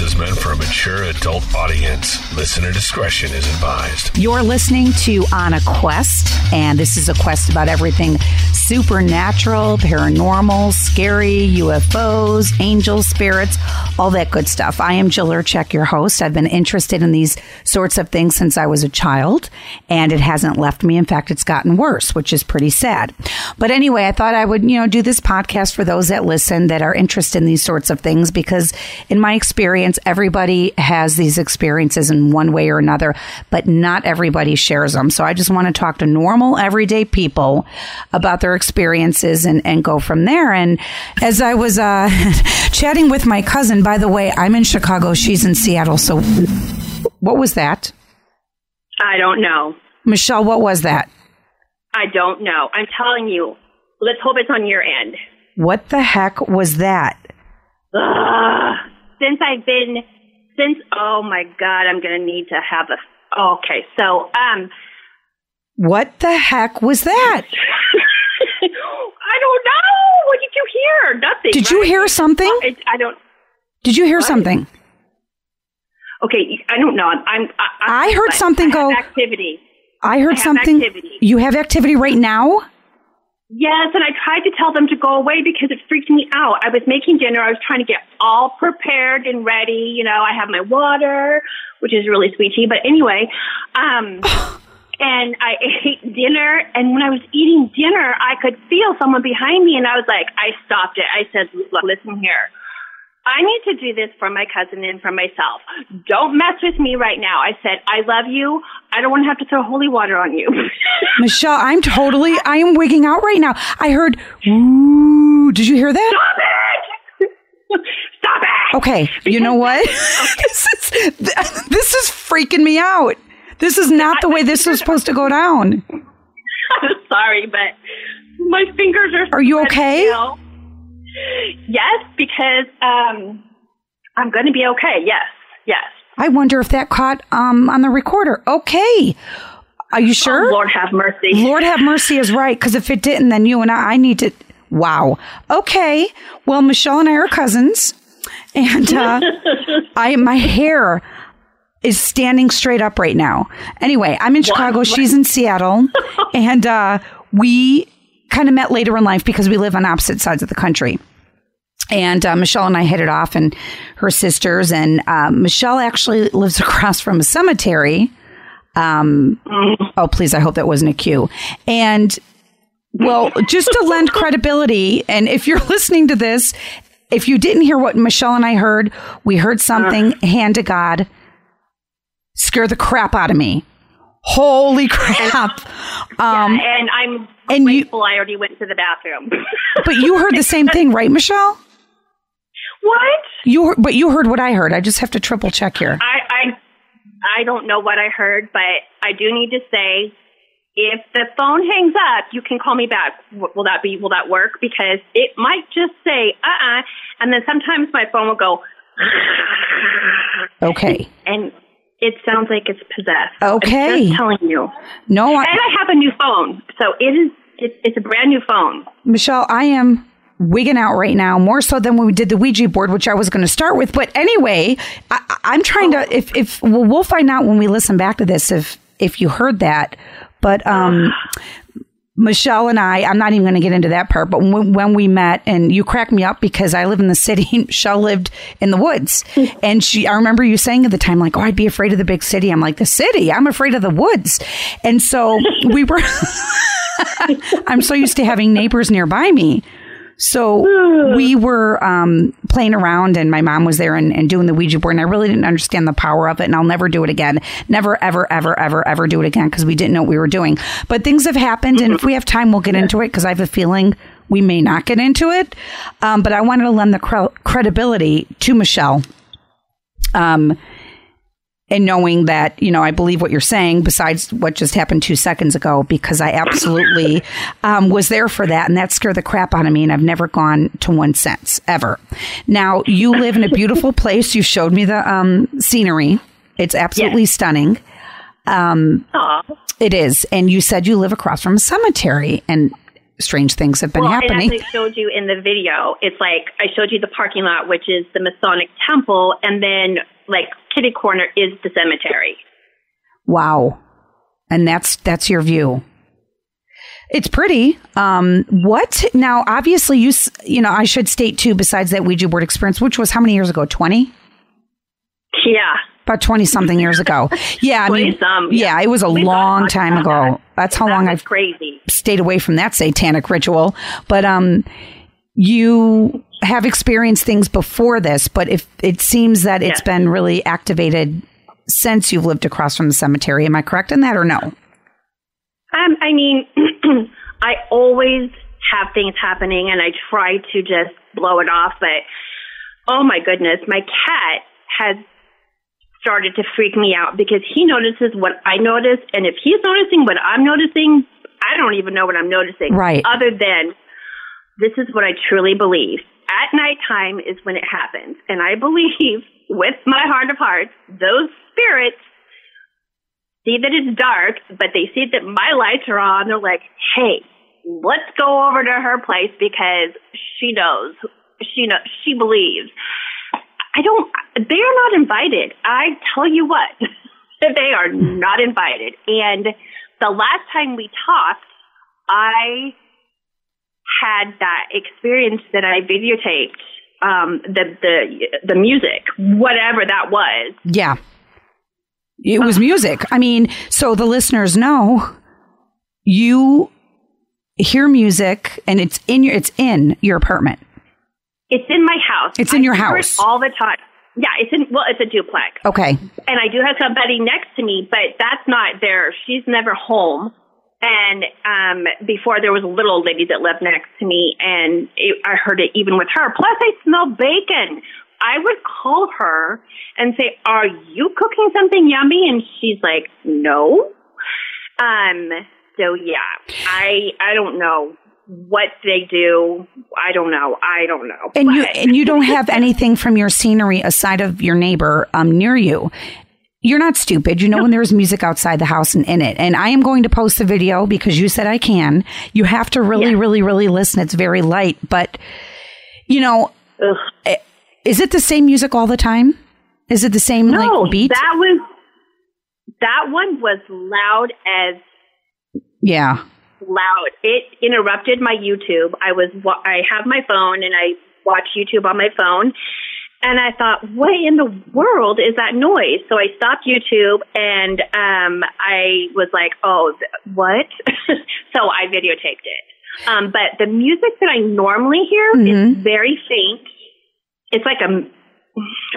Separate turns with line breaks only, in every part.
is meant for a mature adult audience. Listener discretion is advised.
You're listening to On a Quest, and this is a quest about everything supernatural, paranormal, scary, UFOs, angels, spirits, all that good stuff. I am Jill Urchak, your host. I've been interested in these sorts of things since I was a child, and it hasn't left me. In fact, it's gotten worse, which is pretty sad. But anyway, I thought I would, you know, do this podcast for those that listen that are interested in these sorts of things because, in my experience, everybody has these experiences in one way or another, but not everybody shares them. So I just want to talk to normal, everyday people about their experiences and, and go from there. And as I was uh, chatting with my cousin, by the way, I'm in Chicago, she's in Seattle. So what was that?
I don't know.
Michelle, what was that?
I don't know. I'm telling you. Let's hope it's on your end.
What the heck was that?
Ugh. Since I've been, since, oh my God, I'm going to need to have a, okay, so, um,
What the heck was that?
I don't know. What did you hear? Nothing.
Did you hear something?
It, I don't,
Did you hear
What?
something?
okay, I don't know. I'm, I'm I,
I heard something
I
go-
Activity.
I heard
I
something.
activity.
You have activity right now?
Yes, and I tried to tell them to go away because it freaked me out. I was making dinner. I was trying to get all prepared and ready. You know, I have my water, which is really sweetie. But anyway, um, and I ate dinner. And when I was eating dinner, I could feel someone behind me, and I was like, I stopped it. I said, "Look, listen here." I need to do this for my cousin and for myself. Don't mess with me right now. I said, I love you. I don't want to have to throw holy water on you.
Michelle, I'm totally, I am wigging out right now. I heard, ooh, did you hear that?
Stop it! Stop it!
Okay, you know what? this, is, this is freaking me out. This is not the way this was supposed to go down.
I'm sorry, but my fingers are.
Are you okay?
now. Yes, because um, I'm going to be okay. Yes, yes.
I wonder if that caught um, on the recorder. Okay. Are you sure?
Oh, Lord have mercy.
Lord have mercy is right because if it didn't, then you and I, I need to. Wow. Okay. Well, Michelle and I are cousins, and uh, I my hair is standing straight up right now. Anyway, I'm in Chicago. She's in Seattle, and uh, we kind of met later in life because we live on opposite sides of the country. And uh, Michelle and I hit it off, and her sisters. And uh, Michelle actually lives across from a cemetery. Um, oh, please! I hope that wasn't a cue. And well, just to lend credibility, and if you're listening to this, if you didn't hear what Michelle and I heard, we heard something. Hand to God, scare the crap out of me. Holy crap! Um,
Yeah, and I'm
and you-
grateful I already went to the bathroom.
but you heard the same thing, right, Michelle?
What?
You, but you heard what I heard. I just have to triple check here.
I, I I don't know what I heard, but I do need to say, if the phone hangs up, you can call me back. Will that be? Will that work? Because it might just say uh uh and then sometimes my phone will go,
Okay.
and it sounds like it's possessed.
Okay.
I'm telling you.
No, I,
And I have a new phone, so it is. It's, it's a brand new phone.
Michelle, I am wigging out right now more so than when we did the Ouija board, which I was going to start with. But anyway, I, I'm trying to. If if well, we'll find out when we listen back to this if if you heard that. But um, Michelle and I, I'm not even going to get into that part. But when, when we met, and you cracked me up because I live in the city, and Michelle lived in the woods, and she. I remember you saying at the time, like, "Oh, I'd be afraid of the big city." I'm like, "The city? I'm afraid of the woods," and so we were. I'm so used to having neighbors nearby me. So we were um, playing around, and my mom was there and, and doing the Ouija board, and I really didn't understand the power of it, and I'll never do it again. Never, ever, ever, ever, ever do it again because we didn't know what we were doing. But things have happened, and if we have time, we'll get into it because I have a feeling we may not get into it. Um, but I wanted to lend the cre- credibility to Michelle. Um, and knowing that you know I believe what you're saying, besides what just happened two seconds ago, because I absolutely um, was there for that, and that scared the crap out of me, and I've never gone to one since ever. Now you live in a beautiful place. You showed me the um, scenery; it's absolutely stunning. Um, it is, and you said you live across from a cemetery, and strange things have been
well,
happening.
I showed you in the video, it's like I showed you the parking lot, which is the Masonic Temple, and then like kitty corner is the cemetery.
Wow. And that's that's your view. It's pretty. Um, what now? Obviously, you you know I should state too. Besides that Ouija board experience, which was how many years ago? Twenty.
Yeah.
About twenty something years ago. Yeah, I mean,
20-some,
yeah.
yeah.
it was a long time
that.
ago. That's how
That
long I've
crazy.
stayed away from that satanic ritual. But um, you have experienced things before this, but if it seems that it's
Yes.
been really activated since you've lived across from the cemetery, am I correct in that or no?
Um, I mean, I always have things happening, and I try to just blow it off. But oh my goodness, my cat has started to freak me out because he notices what I notice, and if he's noticing what I'm noticing, I don't even know what I'm noticing.
Right.
Other than this is what I truly believe. At nighttime is when it happens, and I believe, with my heart of hearts, those spirits see that it's dark, but they see that my lights are on. They're like, hey, let's go over to her place because she knows. She knows. She believes. I don't, they are not invited. I tell you what, they are not invited. And the last time we talked, I had that experience that I videotaped, um, the, the, the music, whatever that was.
Yeah. It was music. I mean, so the listeners know you hear music and it's in your it's in your apartment.
It's in my house.
It's in
I
your
hear it
house.
all the time. Yeah, it's in. Well, it's a duplex,
Okay.
and I do have somebody next to me, but that's not there. She's never home. And um, before there was a little lady that lived next to me, and it, I heard it even with her. Plus, I smell bacon. I would call her and say, "Are you cooking something yummy?" And she's like, "No." Um. So yeah, I I don't know what they do. I don't know. I don't know.
And you and you don't have anything from your scenery aside of your neighbor um near you. You're not stupid. You know when there's music outside the house and in it. And I am going to post the video because you said I can. You have to really,
Yeah.
really, really listen. It's very light. But you know,
Ugh.
eh, is it the same music all the time? Is it the same
No,
like beat?
that was that one was loud as
yeah.
loud. It interrupted my YouTube. I was I have my phone and I watch YouTube on my phone. And I thought, what in the world is that noise? So I stopped YouTube and um, I was like, oh, th- what? so I videotaped it. Um, but the music that I normally hear is
Mhm.
very faint. It's like a,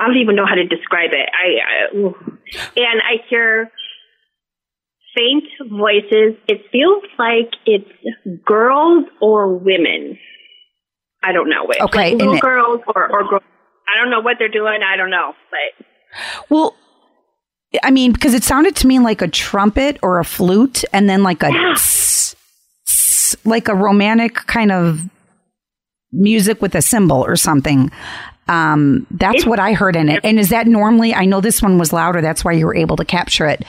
I don't even know how to describe it. I, I and I hear faint voices. It feels like it's girls or women. I don't know which.
Okay,
like little
it-
girls or or girls. I don't know what they're doing. I don't know, but
Well, I mean, because it sounded to me like a trumpet or a flute, and then like a
Yeah.
tss, tss, like a romantic kind of music with a cymbal or something. Um, that's
It's-
what I heard in it. And is that normally? I know this one was louder. That's why you were able to capture it.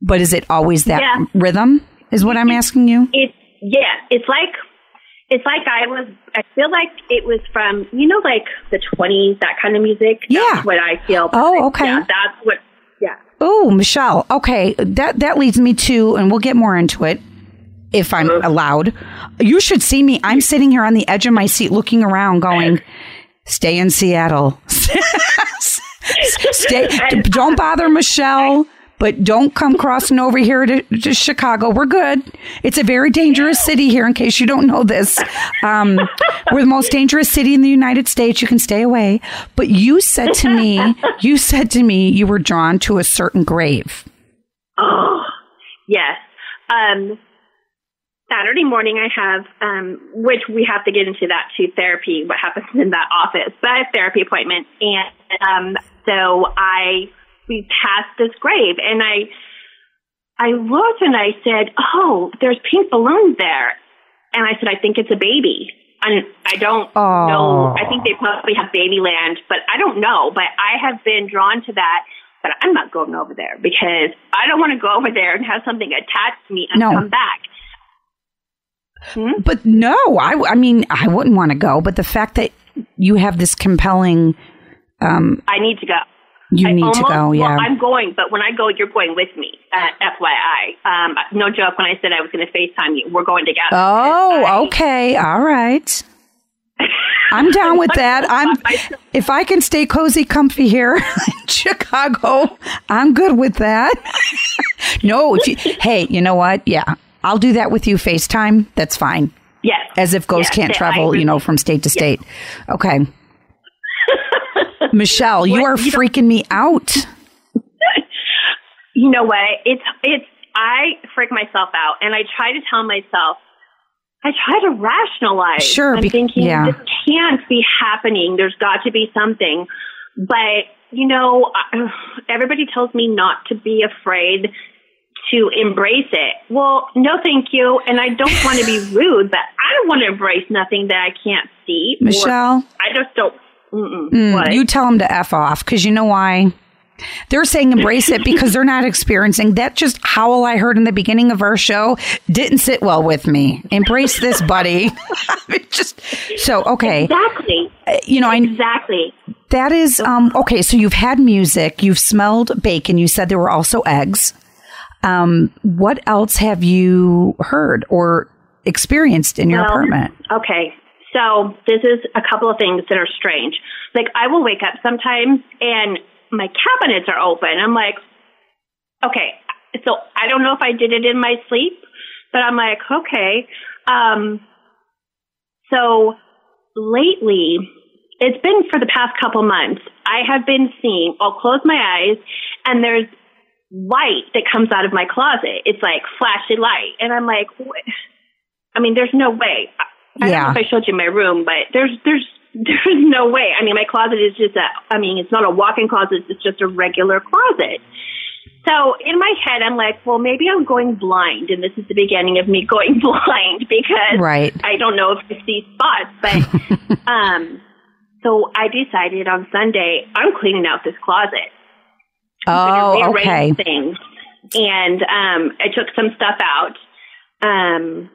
But is it always that
Yeah.
rhythm? Is what I'm asking you?
it's yeah. It's like it's like I was. I feel like it was from you know like the twenties that kind of music.
Yeah.
That's what I feel.
Oh, okay.
Yeah, that's what. Yeah.
Oh, Michelle. Okay, that that leads me to, and we'll get more into it if I'm allowed. You should see me. I'm sitting here on the edge of my seat, looking around, going, "Stay in Seattle. Stay. Don't bother Michelle." But don't come crossing over here to, to Chicago. We're good. It's a very dangerous city here, in case you don't know this. Um, we're the most dangerous city in the United States. You can stay away. But you said to me, you said to me, you were drawn to a certain grave.
Oh, yes. Um, Saturday morning, I have, um, which we have to get into that too, therapy, what happens in that office, but I have therapy appointment. And, um, so I, we passed this grave and I, I looked and I said, oh, there's pink balloons there. And I said, I think it's a baby. And I don't
Oh.
know. I think they probably have Babyland, but I don't know. But I have been drawn to that. But I'm not going over there because I don't want to go over there and have something attached to me and
No.
come back.
But no, I, I mean, I wouldn't want to go. But the fact that you have this compelling, Um,
I need to go.
You
I
need to go. Yeah.
Well, I'm going, but when I go, you're going with me. Uh, FYI. Um, no joke. When I said I was going to FaceTime you, we're going together.
oh,
I-
okay. All right. I'm down with that. I'm if I can stay cozy, comfy here in Chicago, I'm good with that. no, if you, hey, you know what? Yeah, I'll do that with you. FaceTime. That's fine.
Yes.
As if ghosts
Yes,
can't travel, you know, from state to state. Okay. Michelle, you are
You
freaking me out.
you know what? It's it's I freak myself out, and I try to tell myself. I try to rationalize.
Sure,
I'm
be-
thinking
yeah.
this can't be happening. There's got to be something. But you know, everybody tells me not to be afraid to embrace it. Well, no, thank you. And I don't want to be rude, but I don't want to embrace nothing that I can't see.
Michelle,
I just don't.
Mm, you tell them to F off because you know why? They're saying embrace it because they're not experiencing that. Just howl I heard in the beginning of our show didn't sit well with me. Embrace this, buddy. Just so okay.
exactly.
You know, I
Exactly.
that is um okay. So you've had music, you've smelled bacon. You said there were also eggs. Um, what else have you heard or experienced in your
Well,
apartment?
Okay. So this is a couple of things that are strange. Like I will wake up sometimes and my cabinets are open. I'm like, okay. So I don't know if I did it in my sleep, but I'm like, okay. Um, so lately, it's been for the past couple months. I have been seeing. I'll close my eyes, and there's light that comes out of my closet. It's like flashy light, and I'm like, what? I mean, there's no way. I, I don't
Yeah.
know if I showed you my room, but there's there's there's no way. I mean, my closet is just a. I mean, it's not a walk-in closet. It's just a regular closet. So in my head, I'm like, well, maybe I'm going blind, and this is the beginning of me going blind because
Right.
I don't know if I see spots. But um, so I decided on Sunday I'm cleaning out this closet.
Oh, okay.
things. And um, I took some stuff out. Um,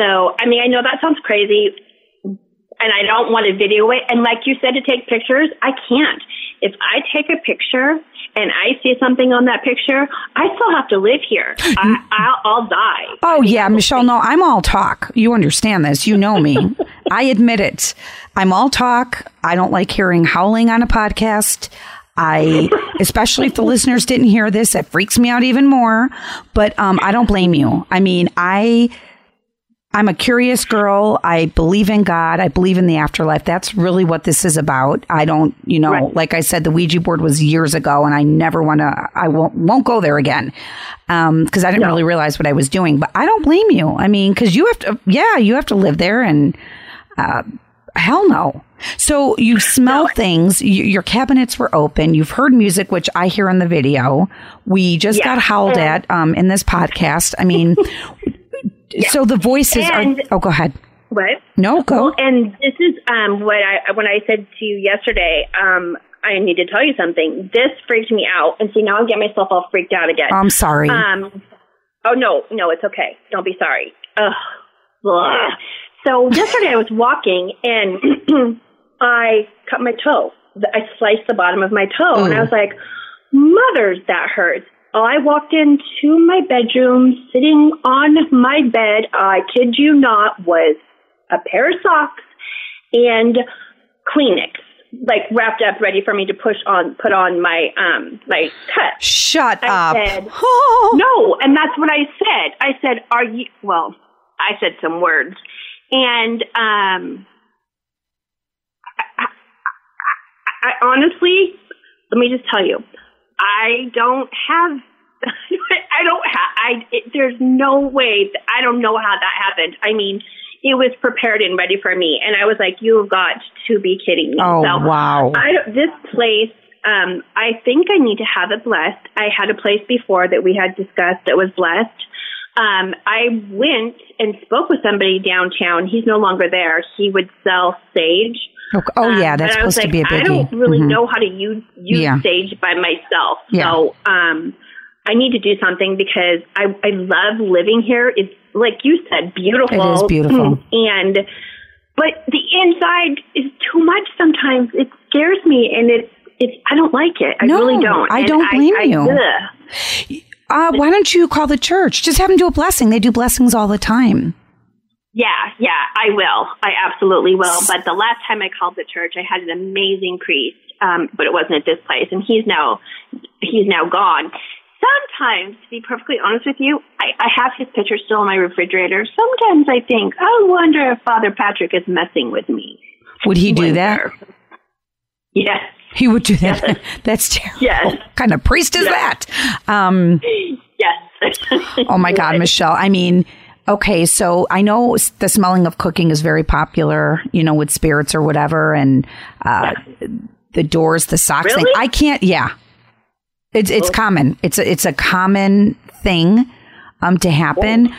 so, I mean, I know that sounds crazy, and I don't want to video it. And like you said, to take pictures, I can't. If I take a picture and I see something on that picture, I still have to live here. I, I'll, I'll die.
Oh yeah, Michelle. No, I'm all talk. You understand this. You know me. I admit it. I'm all talk. I don't like hearing howling on a podcast. I, especially if the listeners didn't hear this, it freaks me out even more. But um, I don't blame you. I mean, I, I'm a curious girl. I believe in God. I believe in the afterlife. That's really what this is about. I don't, you know,
Right.
like I said, the Ouija board was years ago, and I never want to. I won't won't go there again because I didn't really realize what I was doing. But I don't blame you. I mean, because you have to. Yeah, you have to live there, and uh, hell no. So you smell things. You, your cabinets were open. You've heard music, which I hear in the video. We just
Yeah.
got howled
And-
at um, in this podcast. I mean, so the voices
And-
are. Oh, go ahead.
What?
No, go.
Well, and this is um, what I when I said to you yesterday. Um, I need to tell you something. This freaked me out, and see now I'm getting myself all freaked out again.
I'm sorry.
Um, oh no, no, it's okay. Don't be sorry. Ugh. Blah. So yesterday I was walking and I cut my toe. I sliced the bottom of my toe, and I was like, "Mothers, that hurts." I walked into my bedroom, sitting on my bed. I kid you not, was a pair of socks and Kleenex, like wrapped up, ready for me to push on, put on my um my cut.
Shut
I
up.
said-
Oh.
No, and that's what I said. I said, "Are you?" Well, I said some words, and um, I, I, I honestly, let me just tell you, I don't have. I don't have. I. It, there's no way. That, I don't know how that happened. I mean, it was prepared and ready for me, and I was like, "You have got to be kidding me!"
Oh,
so,
wow.
I don't- this place, um, I think I need to have it blessed. I had a place before that we had discussed that was blessed. Um, I went and spoke with somebody downtown. He's no longer there. He would sell sage.
Okay. Oh, yeah,
Um,
that's
I was
supposed to be a biggie.
I don't really
Mhm.
know how to use use
Yeah.
sage by myself.
Yeah.
So um, I need to do something because I I love living here. It's like you said, beautiful.
It is beautiful.
And but the inside is too much sometimes. It scares me and it's it's I don't like it. I
No,
really don't.
I
And
don't blame you.
ugh.
Uh, why don't you call the church? Just have them do a blessing. They do blessings all the time.
Yeah, yeah, I will. I absolutely will. But the last time I called the church, I had an amazing priest, um, but it wasn't at this place, and he's now he's now gone. Sometimes, to be perfectly honest with you, I, I have his picture still in my refrigerator. Sometimes I think, I wonder if Father Patrick is messing with me.
Would he do that?
Yes,
He would do that. That's terrible.
Yes.
What kind of priest is that? Um,
yes.
oh my God, Michelle. I mean, okay, so I know the smelling of cooking is very popular, you know, with spirits or whatever, and uh, the doors, the socks thing. I can't. Yeah, it's it's common. It's a, it's a common thing um to happen.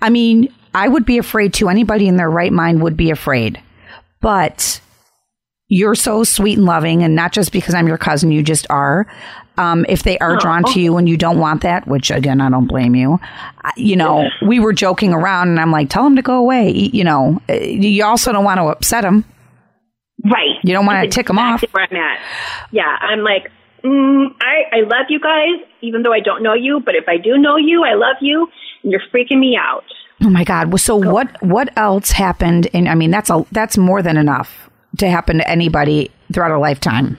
I mean, I would be afraid too. Anybody in their right mind would be afraid, but you're so sweet and loving, and not just because I'm your cousin, you just are. Um, if they are drawn to you and you don't want that, which again, I don't blame you. I- You know, we were joking around, and I'm like, tell them to go away. You know, Uh, you also don't want to upset them.
Right.
You don't wanna
That's
them off.
Where I'm at. Yeah, I'm like, mm, I I love you guys, even though I don't know you. But if I do know you, I love you, and you're freaking me out.
Oh my God! Well, So what? What else happened? And I mean, that's a that's more than enough to happen to anybody throughout a lifetime.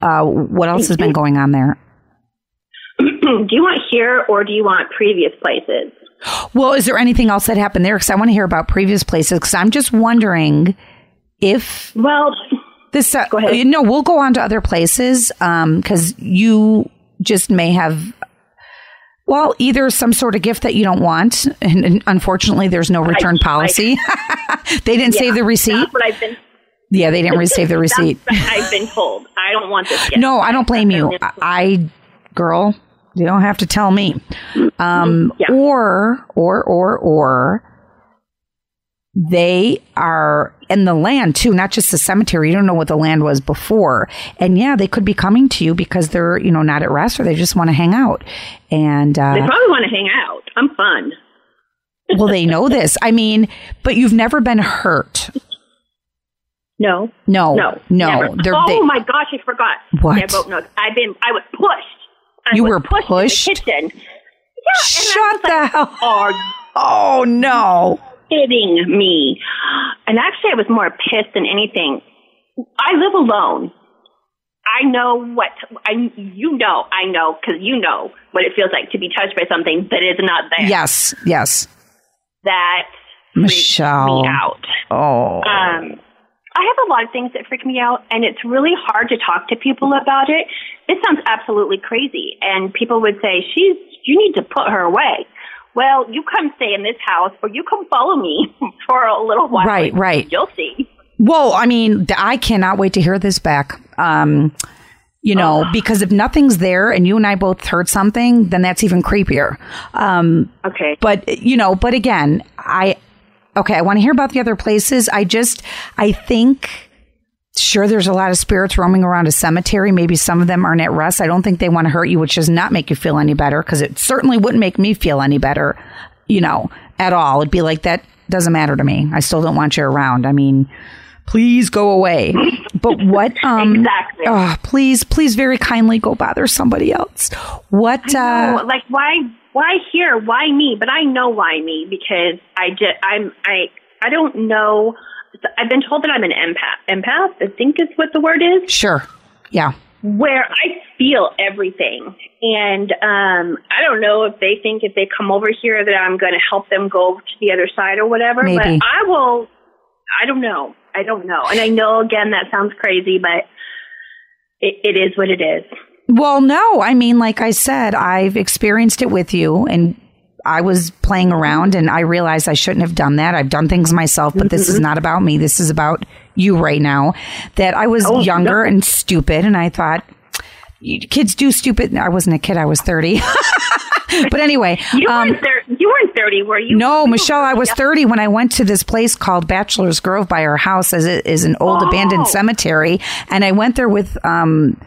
Uh, what else has been going on there?
do you want here or do you want previous places?
Well, is there anything else that happened there? Because I want to hear about previous places. Because I'm just wondering if
Well,
this. Uh,
Go ahead.
No, we'll go on to other places. Because you just may have. Well, either some sort of gift that you don't want, and, and unfortunately, there's no return
I-
policy. they didn't save the receipt.
that's what I've been.
Yeah, they didn't receive the receipt.
I've been told. I don't want this. Gift.
No, I don't blame you. I, girl, you don't have to tell me. Um,
Yeah.
or, or, or, or they are in the land too, not just the cemetery. You don't know what the land was before. And yeah, they could be coming to you because they're, you know, not at rest or they just want to hang out. And,
They
uh,
probably want to hang out. I'm fun.
well, they know this. I mean, but you've never been hurt.
No.
No,
No.
no.
Oh
they-
my gosh, I forgot.
What?
Yeah, I wrote notes. I've been. I was pushed. I
You
was
were
pushed, in
pushed?
the kitchen. Yeah.
Shut the
like,
hell.
Are
Oh no.
kidding me? And actually, I was more pissed than anything. I live alone. I know what I. You know, I know because you know what it feels like to be touched by something that is not there.
Yes, yes.
That
Michelle.
me out.
Oh.
Um, I have a lot of things that freak me out, and it's really hard to talk to people about it. It sounds absolutely crazy, and people would say, "She's you need to put her away." Well, you come stay in this house, or you come follow me for a little while.
Right, right.
You'll see.
Well, I mean, I cannot wait to hear this back. Um, you know, because if nothing's there and you and I both heard something, then that's even creepier. Um,
Okay.
but you know, but again, I okay, I want to hear about the other places. I just I think sure there's a lot of spirits roaming around a cemetery. Maybe some of them aren't at rest. I don't think they want to hurt you, which does not make you feel any better because it certainly wouldn't make me feel any better, you know, at all. It'd be like that doesn't matter to me. I still don't want you around. I mean, please go away. But what um
Exactly.
oh, please, please very kindly go bother somebody else. What uh
like why? Why here? Why me? But I know why me because I just I'm I I don't know. I've been told that I'm an empath. Empath, I think is what the word is.
sure. Yeah.
where I feel everything. And um, I don't know if they think if they come over here that I'm going to help them go to the other side or whatever.
Maybe.
But I will. I don't know. I don't know. And I know again that sounds crazy, but it, it is what it is.
Well, no, I mean, like I said, I've experienced it with you, and I was playing around, and I realized I shouldn't have done that. I've done things myself, but this is mm-hmm. not about me. This is about you right now. That I was
Oh,
younger and stupid, and I thought "You- kids do stupid. I wasn't a kid; I was thirty. but anyway,
You
um,
weren't thir- You weren't thirty, were you?
no, Michelle, I was 30 when I went to this place called Bachelor's Grove by our house as it is an old
Oh.
abandoned cemetery. And I went there with um,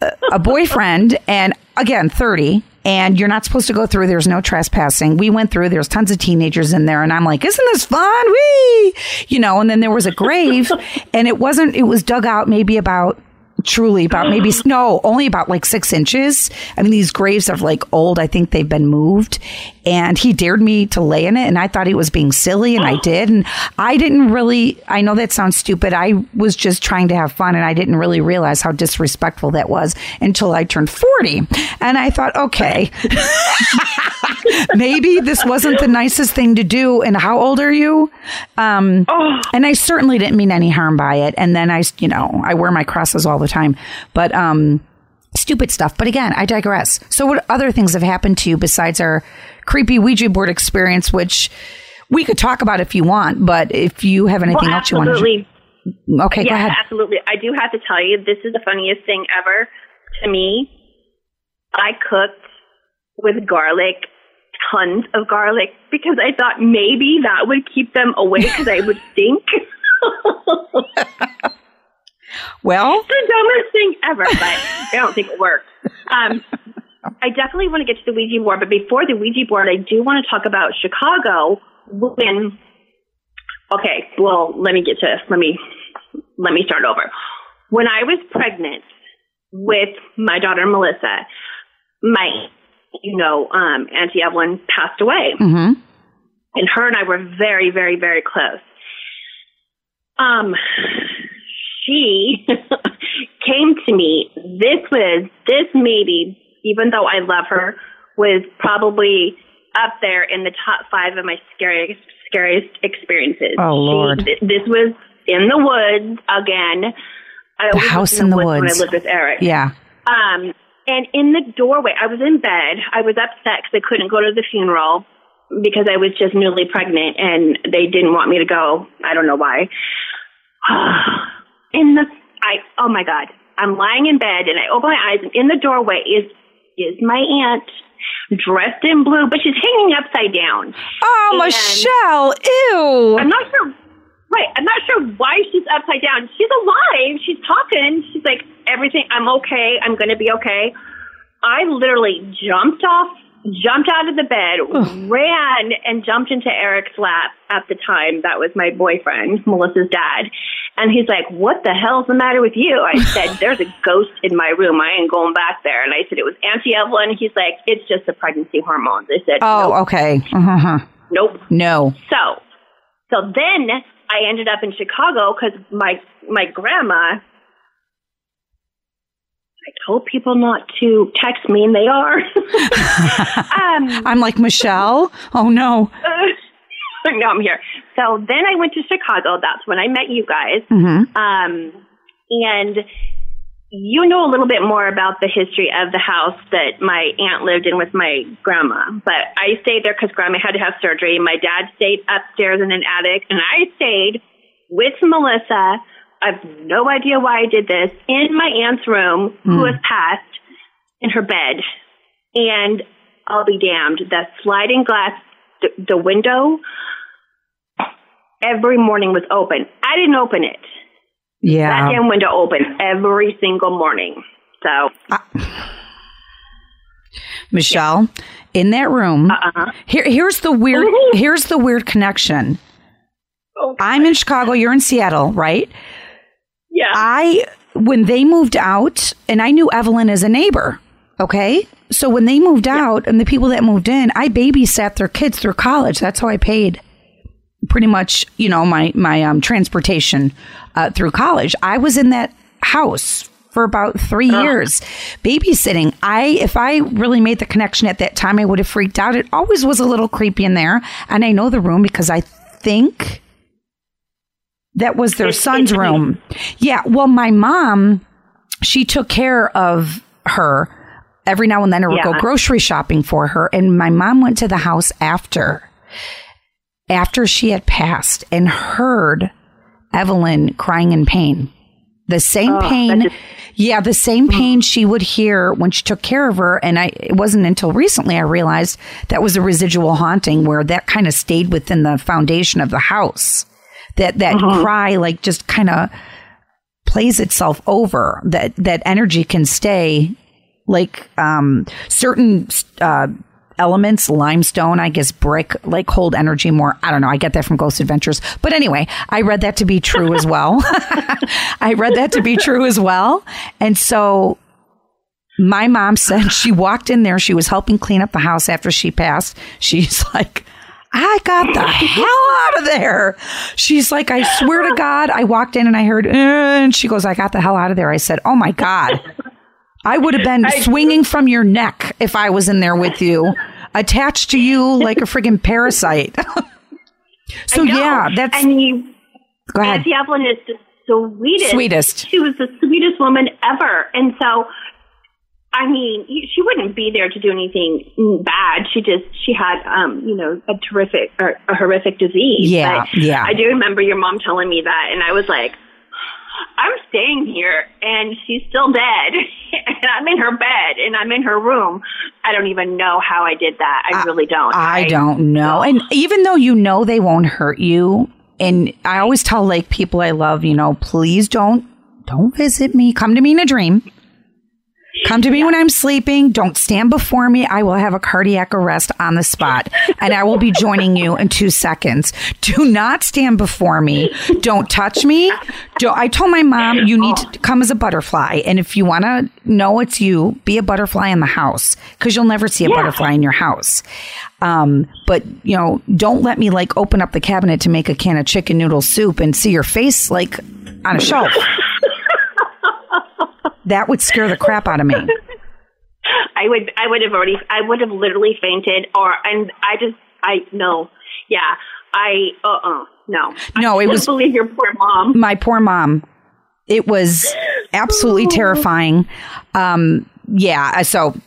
a, a boyfriend and again, 30. and you're not supposed to go through. There's no trespassing. We went through. There's tons of teenagers in there, and I'm like, isn't this fun? Wee, you know. And then there was a grave, and it wasn't. It was dug out maybe about truly about maybe no only about like six inches. I mean these graves are like old. I think they've been moved and he dared me to lay in it and i thought he was being silly and i did and i didn't really i know that sounds stupid i was just trying to have fun and i didn't really realize how disrespectful that was until i turned 40 and i thought okay maybe this wasn't the nicest thing to do and how old are you um and i certainly didn't mean any harm by it and then i you know i wear my crosses all the time. But um, stupid stuff. But again, I digress. So, what other things have happened to you besides our creepy Ouija board experience, which we could talk about if you want, but if you have anything
well,
else you want
to.
Okay,
yeah,
go ahead.
Absolutely. I do have to tell you, this is the funniest thing ever to me. I cooked with garlic, tons of garlic, because I thought maybe that would keep them away because I would stink.
Well,
the dumbest thing ever, but I don't think it worked. Um, I definitely want to get to the Ouija board, but before the Ouija board, I do want to talk about Chicago when. Okay, well, let me get to let me let me start over. When I was pregnant with my daughter Melissa, my you know um, Auntie Evelyn passed away,
mm-hmm.
and her and I were very, very, very close. Um, she came to me. This was, this maybe, even though I love her, was probably up there in the top five of my scariest, scariest experiences.
Oh, Lord.
She, this was in the woods again.
I the house in the, woods,
When I lived with Eric.
Yeah.
Um, and in the doorway, I was in bed. I was upset because I couldn't go to the funeral because I was just newly pregnant and they didn't want me to go. I don't know why. in the I oh my god. I'm lying in bed and I open my eyes and in the doorway is is my aunt dressed in blue, but she's hanging upside down.
Oh, and Michelle, ew.
I'm not sure right, I'm not sure why she's upside down. She's alive. She's talking. She's like, everything I'm okay, I'm gonna be okay. I literally jumped off jumped out of the bed, ran and jumped into Eric's lap at the time. That was my boyfriend, Melissa's dad. And he's like, What the hell's the matter with you? I said, There's a ghost in my room. I ain't going back there. And I said, It was Auntie Evelyn. He's like, It's just the pregnancy hormones. I said,
Oh, nope. okay. Uh-huh.
Nope.
No.
So, so then I ended up in Chicago because my, my grandma I told people not to text me, and they are.
um, I'm like Michelle. Oh no.
Uh, no, I'm here. So then I went to Chicago. That's when I met you guys.
Mm-hmm.
Um, and you know a little bit more about the history of the house that my aunt lived in with my grandma. But I stayed there because grandma had to have surgery. My dad stayed upstairs in an attic, and I stayed with Melissa I have no idea why I did this, in my aunt's room, mm. who has passed, in her bed. And I'll be damned, the sliding glass, the, the window, every morning was open. I didn't open it.
Yeah.
That damn window open every single morning. So.
Michelle, yeah. in that room, uh-uh. here, here's the weird, here's the weird connection. Oh, okay. I'm in Chicago. You're in Seattle, right?
Yeah.
I when they moved out, and I knew Evelyn as a neighbor. Okay. So when they moved yeah. out and the people that moved in, I babysat their kids through college. That's how I paid pretty much, you know, my, my um, transportation uh, through college. I was in that house for about three oh. years babysitting. I, if I really made the connection at that time, I would have freaked out. It always was a little creepy in there. And I know the room because I think that was their son's room. Yeah. Well, my mom, she took care of her every now and then. I would yeah. go grocery shopping for her. And my mom went to the house after, after she had passed and heard Evelyn crying in pain. The same oh, pain. Just, yeah, the same mm-hmm. pain she would hear when she took care of her. And I, it wasn't until recently I realized that was a residual haunting where that kind of stayed within the foundation of the house that that uh-huh. cry like just kind of plays itself over that that energy can stay like um, certain uh, elements, limestone, I guess brick, like hold energy more. I don't know. I get that from Ghost Adventures. But anyway, I read that to be true as well. I read that to be true as well. And so my mom said she walked in there. She was helping clean up the house after she passed. She's like, I got the hell out of there. She's like, I swear to God, I walked in and I heard, uh, and she goes, I got the hell out of there. I said, Oh my God. I would have been swinging from your neck if I was in there with you, attached to you like a friggin' parasite. so yeah, that's.
And you,
go ahead.
Auntie Evelyn is the sweetest.
Sweetest.
She was the sweetest woman ever, and so. I mean, she wouldn't be there to do anything bad. She just she had, um, you know, a terrific or a horrific disease.
Yeah, yeah.
I do remember your mom telling me that, and I was like, I'm staying here and she's still dead and I'm in her bed and I'm in her room. I don't even know how I did that. I, really don't.
I don't know. And even though you know they won't hurt you, and I always tell like people I love, you know, please don't don't visit me. Come to me in a dream. Come to me when I'm sleeping. Don't stand before me. I will have a cardiac arrest on the spot and I will be joining you in two seconds. Do not stand before me. Don't touch me. Don't, I told my mom you need to come as a butterfly. And if you want to know it's you, be a butterfly in the house because you'll never see a butterfly in your house. Um, but you know, don't let me like open up the cabinet to make a can of chicken noodle soup and see your face like on a shelf. that would scare the crap out of me.
I would I would have already I would have literally fainted or and I just I no. Yeah. I uh uh no.
No,
I
it was-
believe your poor mom.
My poor mom. It was absolutely terrifying. Um, yeah, so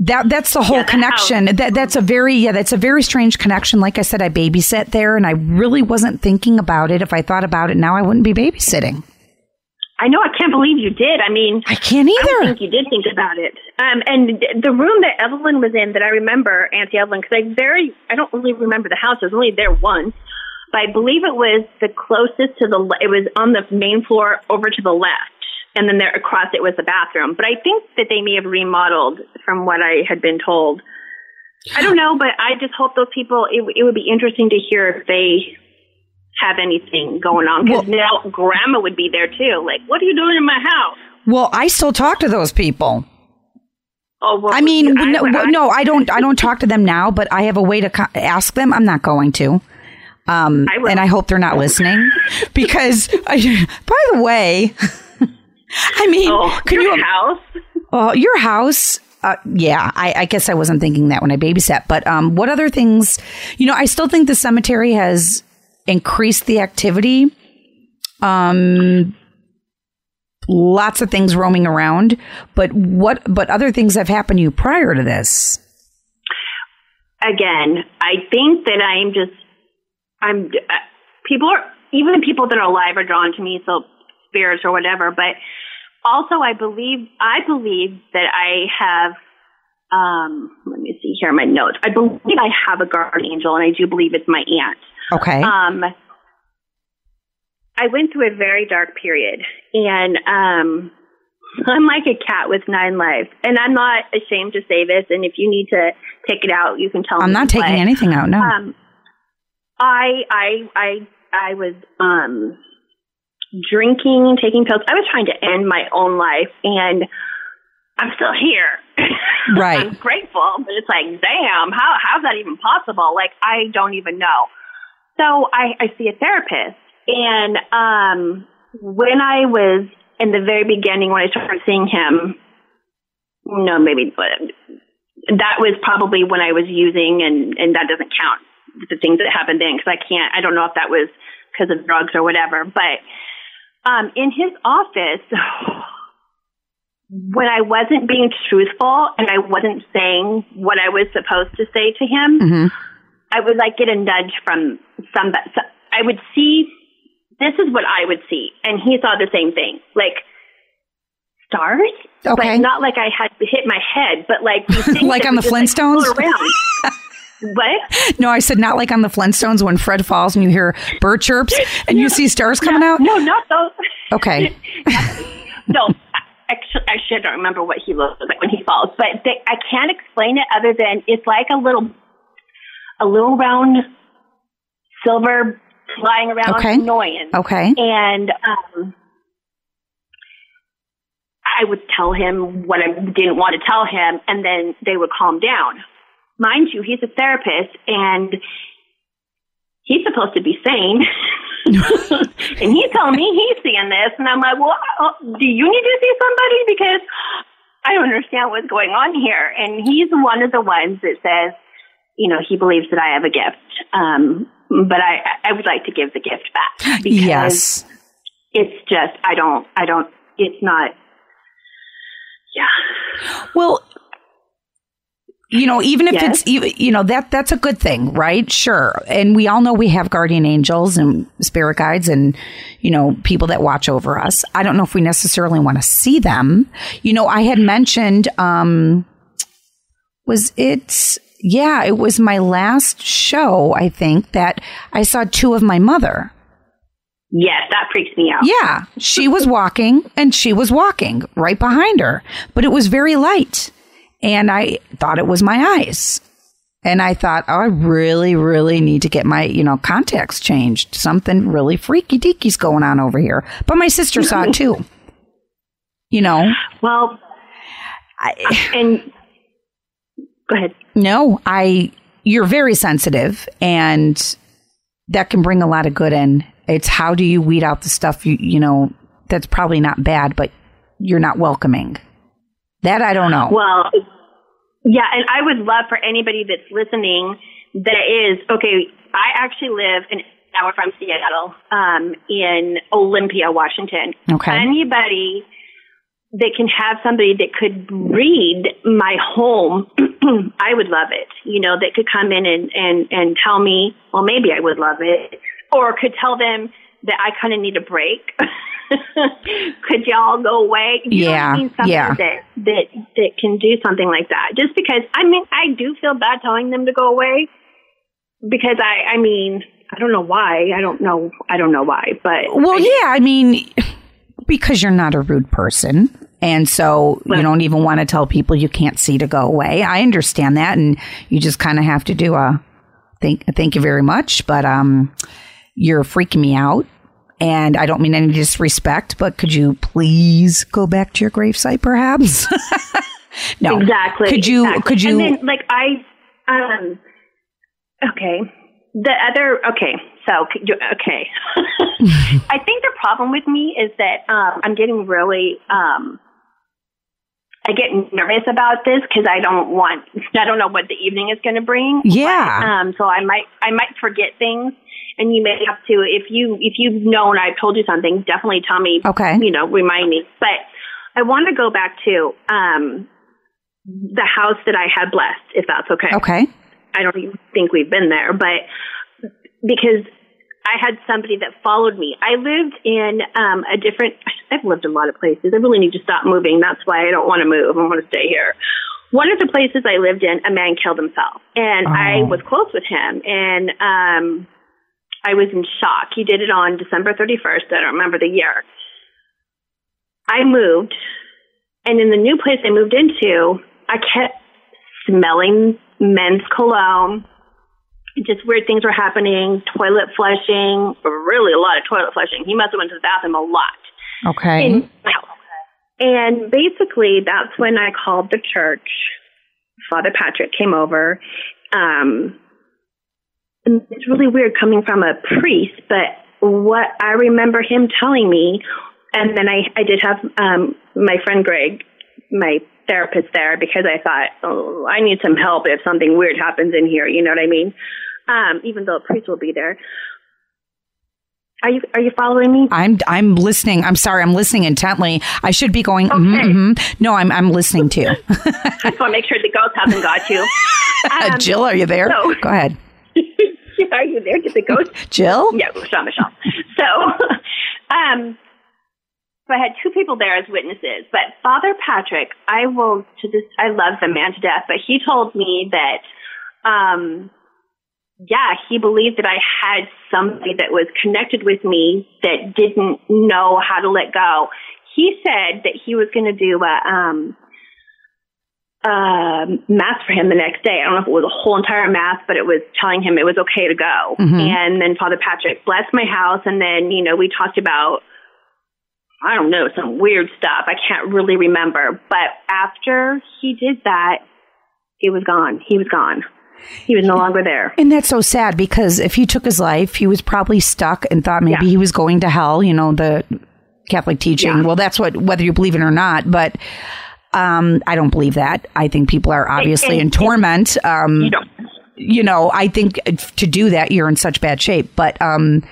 that that's the whole
Yeah,
connection. That that's a very yeah, that's a very strange connection. Like I said, I babysat there, and I really wasn't thinking about it. If I thought about it now, I wouldn't be babysitting.
I know I can't believe you did. I mean
I can't either.
I think you did think about it. Um, and the room that Evelyn was in that I remember, Auntie Evelyn, because I very, I don't really remember the house. I was only there once, but I believe it was the closest to the. It was on the main floor over to the left, and then there across it was the bathroom. But I think that they may have remodeled from what I had been told. I don't know, but I just hope those people. It, it would be interesting to hear if they have anything going on because now Grandma would be there too. Like, what are you doing in my house?
Well, I still talk to those people.
Oh, well,
I mean,
I-
no,
I-
no, I don't. I don't talk to them now, but I have a way to co- ask them. I'm not going to. Um,
I
and I hope they're not listening because, I, by the way, I mean,
Oh,
can
your
you?
house?
Well, your house. Uh, yeah, I, I guess I wasn't thinking that when I babysat. But um, what other things? You know, I still think the cemetery has increased the activity. Um, lots of things roaming around. But what? But other things have happened to you prior to this.
Again, I think that I'm just, I'm, uh, people are, even people that are alive are drawn to me, so spirits or whatever, but also I believe, I believe that I have, um, let me see here my notes. I believe I have a guardian angel and I do believe it's my aunt.
Okay.
Um, I went through a very dark period, and um, I'm like a cat with nine lives, and I'm not ashamed to say this. And if you need to take it out, you can tell
I'm not taking anything out. No.
Um, I I I I was um drinking taking pills. I was trying to end my own life, and I'm still here.
Right.
I'm grateful, but it's like, damn, how how's that even possible? Like, I don't even know. So I, I see a therapist, and um, when I was in the very beginning, when I started seeing him, no, maybe but that was probably when I was using, and and that doesn't count the things that happened then because I can't. I don't know if that was because of drugs or whatever, but um, in his office. When I wasn't being truthful and I wasn't saying what I was supposed to say to him,
hmm
I would like get a nudge from some. so I would see. This is what I would see, and he saw the same thing, like stars.
Okay.
but not like I had hit my head, but like
Like on the
just, like,
Flintstones?
around. what?
No, I said not like on the Flintstones when Fred falls and you hear bird chirps and you see stars coming out.
No, not those.
Okay.
no, actually, actually, I don't remember what he looks like when he falls, but they, I can't explain it other than it's like a little, a little round silver flying around
Okay.
annoying.
Okay.
And um, I would tell him what I didn't want to tell him, and then they would calm down. Mind you, he's a therapist, and he's supposed to be sane. and he's telling me he's seeing this, and I'm like, well, uh, do you need to see somebody? Because I don't understand what's going on here. And he's one of the ones that says, you know, he believes that I have a gift. Um, but I, I would like to give the gift back because
Yes.
it's just, I don't, I don't, it's not, yeah.
Well, you know, even if
Yes.
it's even, you know, that that's a good thing, right? Sure. And we all know we have guardian angels and spirit guides and, you know, people that watch over us. I don't know if we necessarily want to see them. You know, I had mentioned um was it yeah, it was my last show, I think, that I saw two of my mother.
Yes, that freaks me out.
Yeah, she was walking and she was walking right behind her, but it was very light. And I thought it was my eyes. And I thought, oh, I really, really need to get my, you know, contacts changed. Something really freaky deaky's going on over here. But my sister saw it too. You know,
Well,
I,
and go ahead.
No, I, you're very sensitive and that can bring a lot of good in. It's how do you weed out the stuff you, you know, that's probably not bad, but you're not welcoming. That I don't know.
Well, yeah, and I would love for anybody that's listening that is okay. I actually live in an hour from Seattle, um, in Olympia, Washington.
Okay.
Anybody that can have somebody that could read my home, I would love it. You know, that could come in and and and tell me. Well, maybe I would love it, or could tell them that I kind of need a break. could y'all go away? You
Yeah,
I? Something
yeah.
that that that can do something like that. Just because I mean, I do feel bad telling them to go away because I I mean. I don't know why. I don't know. I don't know why, but
Well, yeah, I mean, because you're not a rude person. And so you don't even want to tell people you can't see to go away. I understand that. And you just kind of have to do a thank, thank you very much. But, um, you're freaking me out. And I don't mean any disrespect, but could you please go back to your gravesite perhaps? no.
Exactly.
Could you,
exactly.
could you,
And then, like, I, um, okay. The other, okay. So, okay. I think the problem with me is that um, I'm getting really, um, I get nervous about this because I don't want, I don't know what the evening is going to bring.
Yeah.
Um, so I might, I might forget things. And you may have to, if you, if you've known I've told you something, definitely tell me.
Okay.
You know, remind me. But I want to go back to um, the house that I had blessed, if that's okay.
okay.
I don't even think we've been there, but because I had somebody that followed me. I lived in um, a different. I've lived in a lot of places. I really need to stop moving. That's why I don't want to move. I want to stay here. One of the places I lived in, a man killed himself, and I
Oh.
was close with him, and um, I was in shock. He did it on December 31st. I don't remember the year. I moved, and in the new place I moved into, I kept smelling men's cologne. Just weird things were happening. Toilet flushing, really a lot of toilet flushing. He must have went to the bathroom a lot.
Okay.
House. And basically, that's when I called the church. Father Patrick came over. Um, and it's really weird coming from a priest, but what I remember him telling me, and then I, I did have um, my friend Greg, my therapist there, because I thought, oh, I need some help if something weird happens in here. You know what I mean? Um, even though a priest will be there. Are you are you following me?
I'm I'm listening. I'm sorry. I'm listening intently. I should be going.
Okay.
mhm. No, I'm I'm listening too.
I just want to make sure the ghost hasn't got you. Um,
Jill, are you there?
so-
Go ahead.
are you there? Did the ghost?
Jill.
Yeah, Michelle, Michelle. So, um, so I had two people there as witnesses, but Father Patrick, I will to this, I love the man to death, but he told me that, um, yeah, he believed that I had somebody that was connected with me that didn't know how to let go. he said that he was going to do a um, uh, mass for him the next day. I don't know if it was a whole entire mass, but it was telling him it was okay to go.
Mhm.
And then Father Patrick blessed my house, and then you know we talked about I don't know some weird stuff. I can't really remember, but after he did that, he was gone. He was gone. He was no longer there.
And that's so sad because if he took his life, he was probably stuck and thought maybe
Yeah.
he was going to hell, you know, the Catholic teaching.
Yeah.
Well, that's what, whether you believe it or not, but um, I don't believe that. I think people are obviously in
and-
torment. Um,
You know,
you know, I think to do that, you're in such bad shape. But um,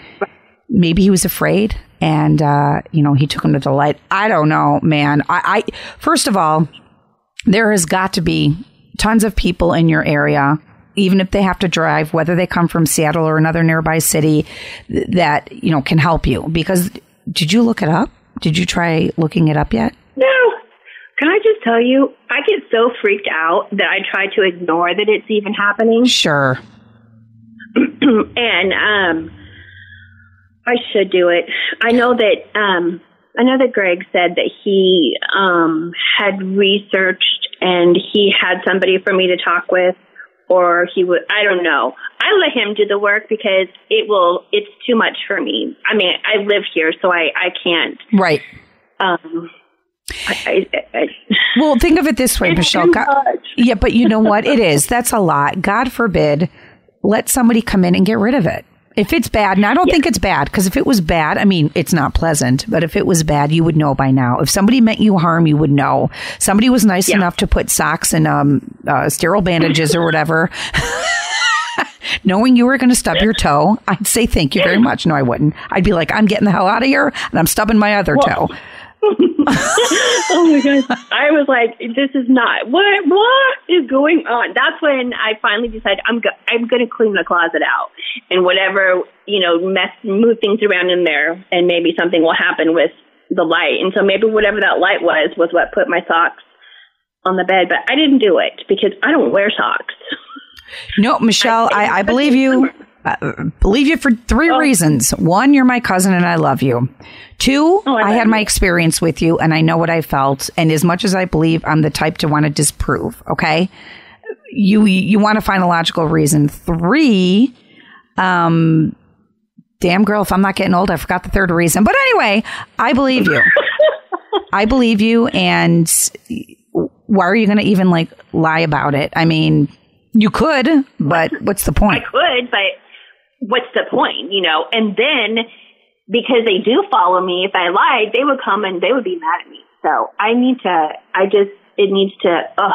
maybe he was afraid, and uh, you know, he took him to the light. I don't know, man. I, I first of all, there has got to be tons of people in your area, even if they have to drive, whether they come from Seattle or another nearby city, that you know can help you. Because did you look it up? Did you try looking it up yet?
no. Can I just tell you, I get so freaked out that I try to ignore that it's even happening.
Sure.
and um I should do it. I know that um I know that Greg said that he um had researched and he had somebody for me to talk with or he would I don't know. I let him do the work because it will it's too much for me. I mean, I live here so I I can't
Right.
um I, I, I,
Well, think of it this way, Michelle. God- yeah, but you know what? It is. That's a lot. God forbid, let somebody come in and get rid of it. If it's bad, and I don't think it's bad, because if it was bad, I mean, it's not pleasant, but if it was bad, you would know by now. If somebody meant you harm, you would know. Somebody was nice
Yeah.
enough to put socks and um, uh, sterile bandages or whatever. Knowing you were going to stub your toe, I'd say thank you very much. No, I wouldn't. I'd be like, I'm getting the hell out of here, and I'm stubbing my other toe.
oh my god! I was like, "This is not what what is going on." That's when I finally decided I'm go- I'm going to clean the closet out and whatever you know mess move things around in there, and maybe something will happen with the light. And so maybe whatever that light was was what put my socks on the bed. But I didn't do it because I don't wear socks.
No, Michelle, I, I believe you. Uh, believe you for three
Oh.
reasons. One, you're my cousin and I love you. Two,
Oh, I
I, had my experience with you and I know what I felt. And as much as I believe, I'm the type to want to disprove. Okay, you you want to find a logical reason. Three, um, damn girl, if I'm not getting old, I forgot the third reason. But anyway, I believe you. I believe you, and why are you going to even like lie about it? I mean, you could, but what's the point?
I could, but what's the point, you know? And then because they do follow me, if I lied, they would come and they would be mad at me. So I need to. I just it needs to. Ugh,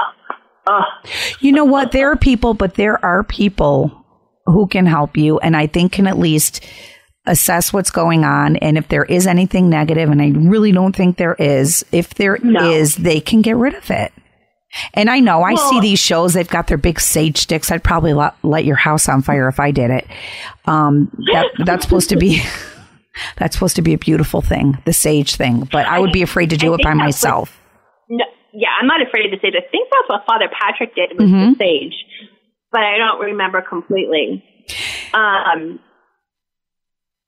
ugh.
You know what? There are people, but there are people who can help you, and I think can at least assess what's going on. And if there is anything negative, and I really don't think there is, if there is,
No.
they can get rid of it. And I know I see these shows; they've got their big sage sticks. I'd probably lot, light your house on fire if I did it. Um, that, that's supposed to be. That's supposed to be a beautiful thing, the sage thing, but I would be afraid to do
I
it by
that's what-
myself.
No, yeah, I'm not afraid to say. this. I think that's what Father Patrick did with
Mhm.
the sage, but I don't remember completely. Um,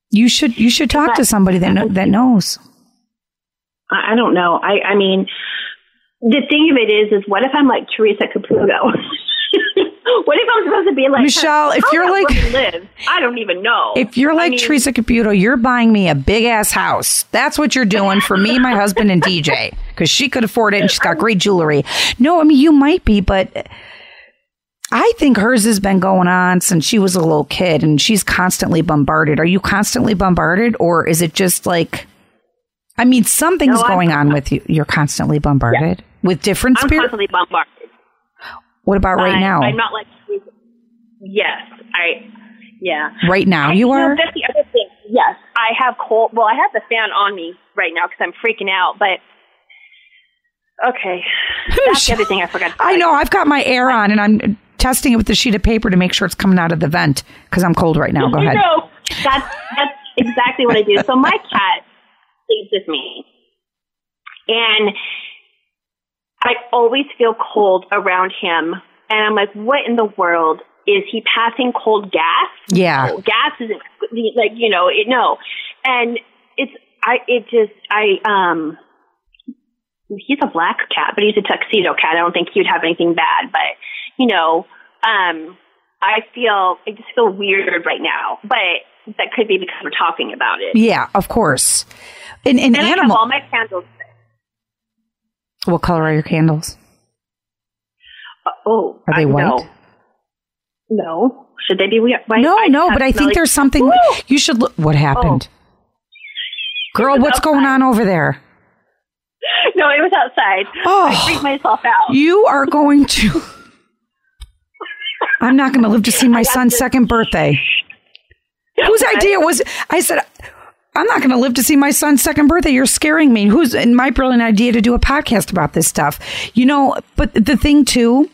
You should you should talk to somebody that that knows.
I, I don't know. I, I mean, the thing of it is, is what if I'm like Teresa Caputo? what if I'm supposed to be like
Michelle, if you're like-
lives? I don't even know.
If you're
I
like
mean,
Teresa Caputo, you're buying me a big ass house. That's what you're doing for me, my husband, and DJ because she could afford it and she's got great jewelry. No, I mean you might be, but I think hers has been going on since she was a little kid, and she's constantly bombarded. Are you constantly bombarded, or is it just like? I mean, something's
No,
going on with you. You're constantly bombarded with different
I'm
spirits.
constantly bombarded.
What about right
I-
now?
I'm not like Yes, I. Yeah.
right now, you
know,
are.
that's the other thing. Yes, I have cold. Well, I have the fan on me right now because I'm freaking out. But okay, that's the other thing I forgot.
I know. I've got my air on, and I'm testing it with the sheet of paper to make sure it's coming out of the vent because I'm cold right now. Go
You
ahead.
know, that's that's exactly what I do. So my cat with me, and I always feel cold around him. And I'm like, what in the world is he passing cold gas?
Yeah.
No, gas isn't like you know it. No, and it's I. It just I um. he's a black cat, but he's a tuxedo cat. I don't think he would have anything bad, but you know, um, I feel I just feel weird right now, but that could be because we're talking about it.
Yeah, of course. In, in
And I have
animal,
all my candles.
what color are your candles?
Uh, oh,
Are they
I-
white?
No. no. Should they be white?
No,
I
no, but I think
smelly-
there's something
Woo!
you should look. What happened? Girl,
was
what's going on over there?
No, it was outside.
Oh.
I freaked myself out.
You are going to. I'm not going to live to see my son's second birthday. Whose idea was? I said, I'm not going to live to see my son's second birthday. You're scaring me. Who's in my brilliant idea to do a podcast about this stuff? You know, but the thing too,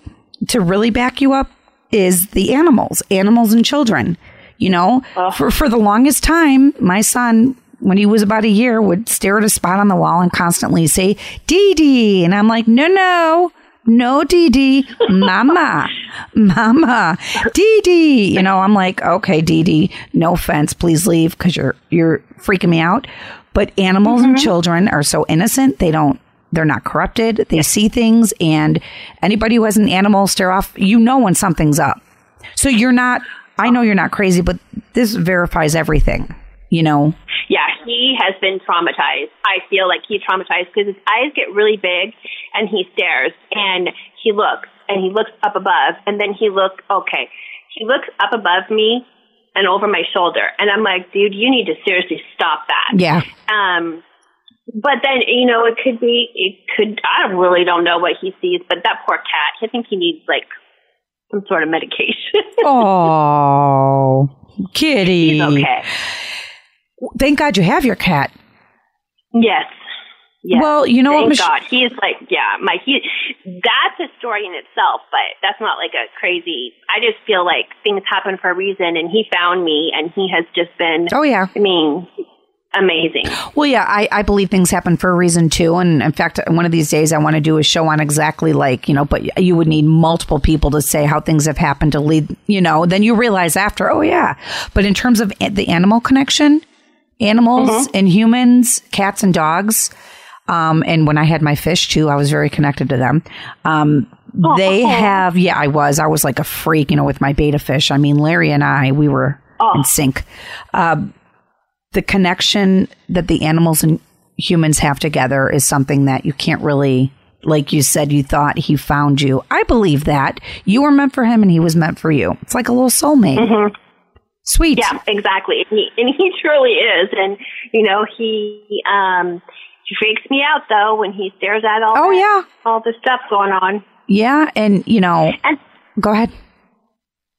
to really back you up, is the animals, animals and children. You know, oh. for for the longest time, my son. When he was about a year, would stare at a spot on the wall and constantly say, Dee Dee. And I'm like, no, no, no, Dee Dee, Mama, Mama, Dee Dee. You know, I'm like, okay, Dee Dee, no offense, please leave because you're you're freaking me out. But animals and mm-hmm. children are so innocent; they don't, they're not corrupted. They see things, and anybody who has an animal stare off, you know when something's up. So you're not. I oh. know you're not crazy, but this verifies everything. You know,
Yeah, he has been traumatized. I feel like he's traumatized because his eyes get really big and he stares and he looks and he looks up above and then he looks, okay, he looks up above me and over my shoulder. And I'm like, dude, you need to seriously stop that.
yeah.
Um, but then, you know, it could be, it could, I really don't know what he sees, but that poor cat, I think he needs like some sort of medication.
Oh, kitty.
He's okay.
Thank God you have your cat.
Yes. Yes.
Well, you know what,
Thank
Mich-
God. He is like, yeah, my, he, that's a story in itself, but that's not like a crazy, I just feel like things happen for a reason and he found me and he has just been,
Oh yeah.
I mean, amazing.
Well, yeah, I, I believe things happen for a reason too. And in fact, one of these days I want to do a show on exactly like, you know, but you would need multiple people to say how things have happened to lead, you know, then you realize after, oh yeah. But in terms of the animal connection, animals and humans, cats and dogs, um, and when I had my fish too, I was very connected to them. Um, they have, yeah, I was, I was like a freak, you know, with my betta fish. I mean, Larry and I, we were in sync. Um, the connection that the animals and humans have together is something that you can't really like you said you thought he found you. I believe that. You were meant for him and he was meant for you. It's like a little soulmate sweet
Yeah, exactly. And he, and he truly is. And, you know, he, um, he freaks me out though when he stares at all,
oh
that-
yeah
all the stuff going on.
yeah and you know
And
go ahead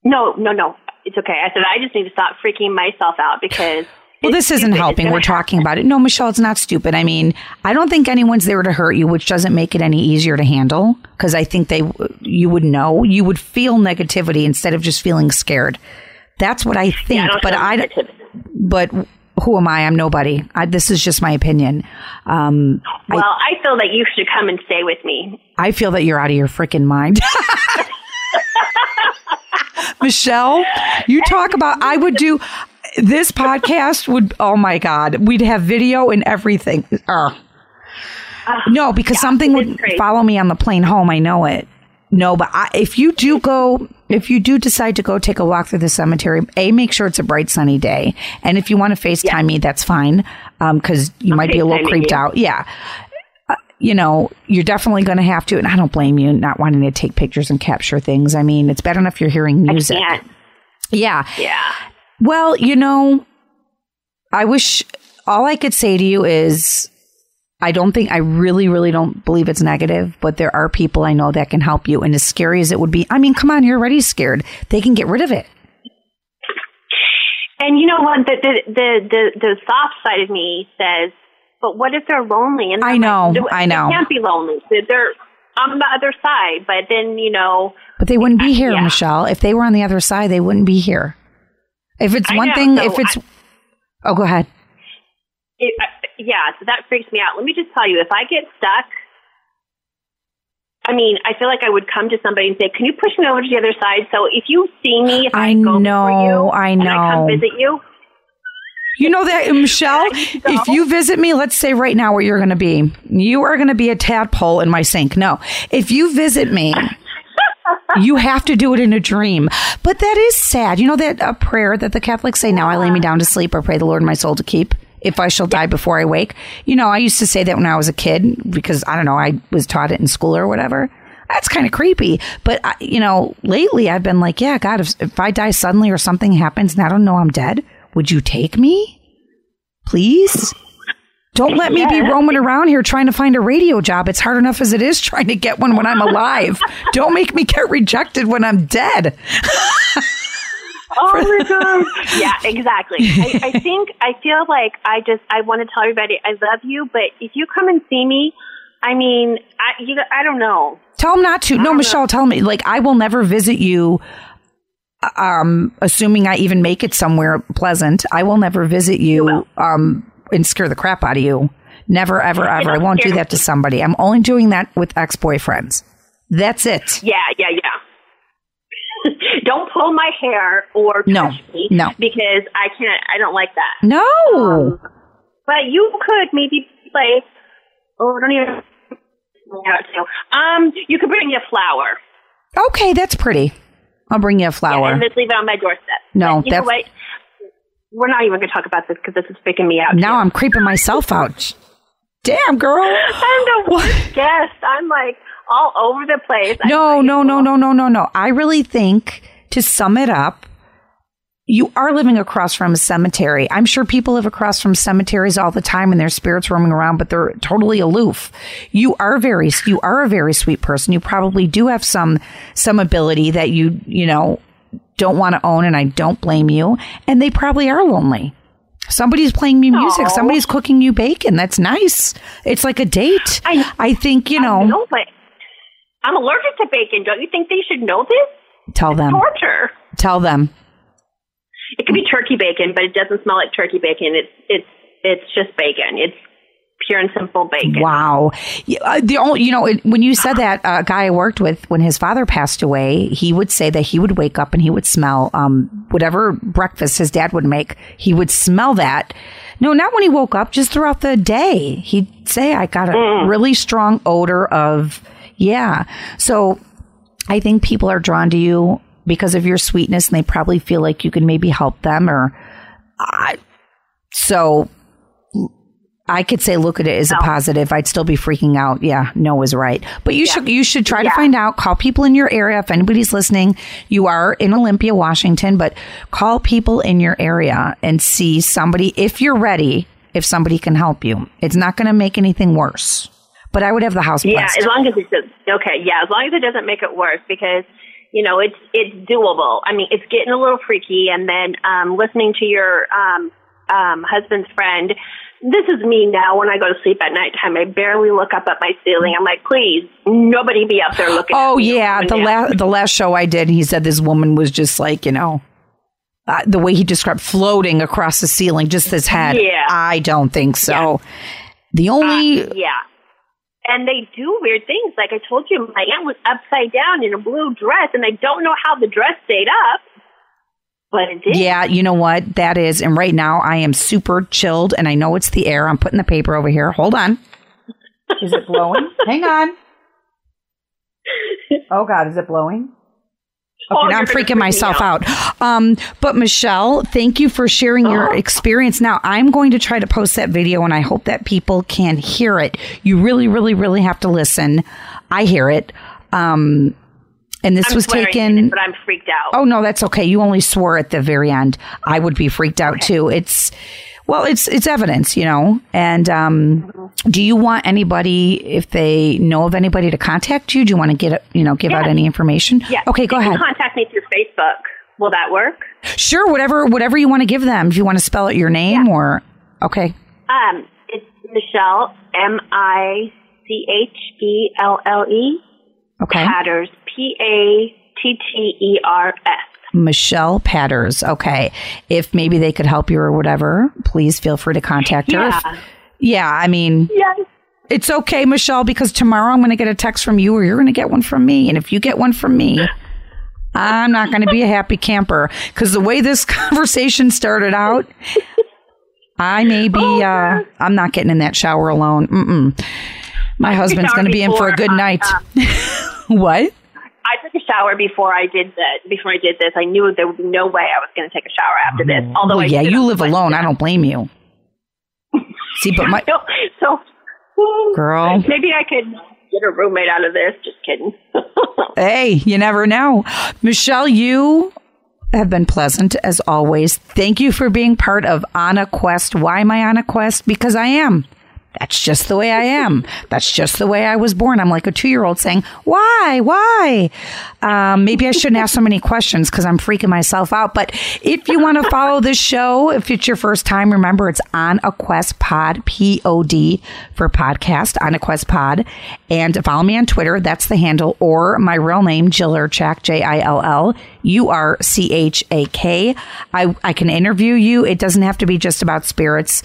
no, no, no. It's okay. I said, I just need to stop freaking myself out because.
well this isn't helping we're talking about it no michelle it's not stupid i mean i don't think anyone's there to hurt you which doesn't make it any easier to handle because i think they you would know you would feel negativity instead of just feeling scared that's what i think
Yeah, I
but i but who am I? I'm nobody. I, this is just my opinion. Um,
Well, I feel that you should come and stay with me.
I feel that you're out of your freaking mind. Michelle, you talk about, I would do this podcast would, oh my God, we'd have video and everything. Ugh. no, because something would
crazy.
follow me on the plane home. I know it. No, but I, if you do go, if you do decide to go take a walk through the cemetery, a make sure it's a bright sunny day, and if you want to Facetime me, that's fine, because you might be a little creeped
you.
out. Yeah, Uh, you know, you're definitely going to have to, and I don't blame you not wanting to take pictures and capture things. I mean, it's bad enough you're hearing music. Yeah.
Yeah.
Well, you know, I wish all I could say to you is I don't think I really, really don't believe it's negative, but there are people I know that can help you. And as scary as it would be, I mean, come on, you're already scared. They can get rid of it.
And you know what? The the the the, the soft side of me says, but what if they're lonely? And
I know,
like,
I know.
They can't be lonely. They're- They're on the other side. But then you know,
But they wouldn't be here,
Yeah.
Michelle. If they were on the other side, they wouldn't be here. If it's
I
one
know,
thing,
so
if it's.
I-
oh, go ahead.
It, uh, yeah. So that freaks me out. Let me just tell you, if I get stuck. I mean, I feel like I would come to somebody and say, "Can you push me over to the other side?" So if you see me, if I,
I
go
know,
you,
I
and I come
know.
visit you.
You know that, Michelle, if you visit me, let's say right now where you're going to be, you are going to be a tadpole in my sink. No, if you visit me, you have to do it in a dream. But that is sad. You know that a prayer that the Catholics say, now I lay me down to sleep, or pray the Lord my soul to keep if I shall die before I wake. You know, I used to say that when I was a kid because I don't know, I was taught it in school or whatever. That's kind of creepy. But, I, you know, lately I've been like, yeah, God, if, if I die suddenly or something happens and I don't know I'm dead, would you take me? Please? Don't let me be roaming around here trying to find a radio job. It's hard enough as it is trying to get one when I'm alive. Don't make me get rejected when I'm dead.
Oh my god! yeah, exactly. I, I think I feel like I just I want to tell everybody I love you, but if you come and see me, I mean, I you I don't know.
Tell him not to. No, Michelle, tell me. Like, I will never visit you. Um, assuming I even make it somewhere pleasant, I will never visit you. Um, and scare the crap out of you. Never, ever, ever. I won't do that to somebody. I'm only doing that with ex boyfriends. That's it.
Yeah, yeah, yeah. don't pull my hair or touch
No,
me
no.
because I can't. I don't like that.
No.
Um, but you could maybe play. Oh, don't even. Yeah, too. Um, you could bring me a flower.
Okay, that's pretty. I'll bring you a flower.
and just leave it on my doorstep.
No,
But know
that's-
what? We're not even going to talk about this because this is freaking me out.
now
too.
I'm creeping myself out. Damn, girl.
I'm the worst guest. I'm like all over the place.
No, no, no, no, no, no, no. I really think to sum it up, you are living across from a cemetery. I'm sure people live across from cemeteries all the time and their spirits roaming around, but they're totally aloof. You are very, you are a very sweet person. You probably do have some, some ability that you, you know, don't want to own and I don't blame you. And they probably are lonely. Somebody's playing me music.
Aw.
Somebody's cooking you bacon. That's nice. It's like a date.
I-
I think, you know,
No, but I'm allergic to bacon. Don't you think they should know this?
tell them,
Torture.
tell them.
It could be turkey bacon, but it doesn't smell like turkey bacon. It's it's it's just bacon. It's pure and simple bacon.
Wow. Uh, the only, you know, it, when you said that uh, guy I worked with, when his father passed away, he would say that he would wake up and he would smell um, whatever breakfast his dad would make. He would smell that. No, not when he woke up, just throughout the day. He'd say, I got a really strong odor of, yeah. So I think people are drawn to you because of your sweetness and they probably feel like you can maybe help them or, uh, so I could say look at it as a positive. I'd still be freaking out. Yeah, no is right. But you should you should try to find out. Call people in your area if anybody's listening. You are in Olympia, Washington, but call people in your area and see somebody if you're ready. If somebody can help you, it's not going to make anything worse. But I would have the house
Yeah,
blessed.
as long as it does. Okay, yeah, as long as it doesn't make it worse, because you know it's it's doable. I mean, it's getting a little freaky, and then um, listening to your um, um, husband's friend. This is me now. When I go to sleep at nighttime, I barely look up at my ceiling. I'm like, please, nobody be up there looking.
Oh
at
yeah, the last the last show I did, he said this woman was just like you know, uh, the way he described floating across the ceiling, just this head.
Yeah.
I don't think so. The only
Uh, yeah. And they do weird things. Like I told you, my aunt was upside down in a blue dress, and I don't know how the dress stayed up, but it did.
yeah, you know what that is, and right now I am super chilled, and I know it's the air. I'm putting the paper over here. Hold on. Is it blowing? Hang on. Oh God, is it blowing? Okay,
Oh,
now I'm freaking myself
out.
out. Um, but Michelle, thank you for sharing your
Oh.
experience. Now I'm going to try to post that video, and I hope that people can hear it. You really, really, really have to listen. I hear it. Um, and this
I'm
was taken.
it, but I'm freaked out.
Oh no, that's okay. You only swore at the very end. I would be freaked out too. It's well, it's it's evidence, you know. And um, do you want anybody, if they know of anybody, to contact you? Do you want to get you know give out any information?
Yeah.
Okay, go ahead.
Contact me through Facebook. Will that work?
Sure, whatever whatever you want to give them. If you want to spell out your name or okay.
Um, it's Michelle M I C H E L L E
Okay.
Patters P A T T E R S.
Michelle Patters. Okay. If maybe they could help you or whatever, please feel free to contact her. If-
Yeah.
yeah, I mean,
Yes.
It's okay, Michelle, because tomorrow I'm going to get a text from you or you're going to get one from me. And if you get one from me, I'm not going to be a happy camper because the way this conversation started out, I may be.
Oh,
uh, I'm not getting in that shower alone. Mm-mm. My husband's going to be in for a good
uh,
night.
uh,
what?
I took a shower before I did that. Before I did this, I knew there would be no way I was going to take a shower after this. Mm-hmm. Although
Well,
I
yeah, you live
on
alone. I don't blame you. See, but my
So, so
girl,
maybe I could get a roommate out of this. Just kidding.
hey, you never know. Michelle, you have been pleasant as always. Thank you for being part of On a Quest. Why am I on a quest? Because I am. That's just the way I am. That's just the way I was born. I'm like a two year old saying, Why? Why? Um, maybe I shouldn't ask so many questions because I'm freaking myself out. But if you want to follow this show, if it's your first time, remember it's on a quest pod, P O D for podcast, on a quest pod. And follow me on Twitter. That's the handle, or my real name, Jill Urchak, J I L L U R C H A K. I I can interview you. It doesn't have to be just about spirits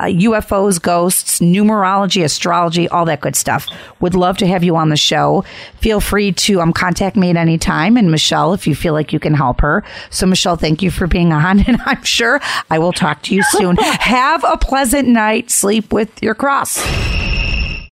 uh, UFOs, ghosts, numerology, astrology, all that good stuff. Would love to have you on the show. Feel free to um, contact me at any time. And Michelle, if you feel like you can help her. So, Michelle, thank you for being on. And I'm sure I will talk to you soon. have a pleasant night. Sleep with your cross.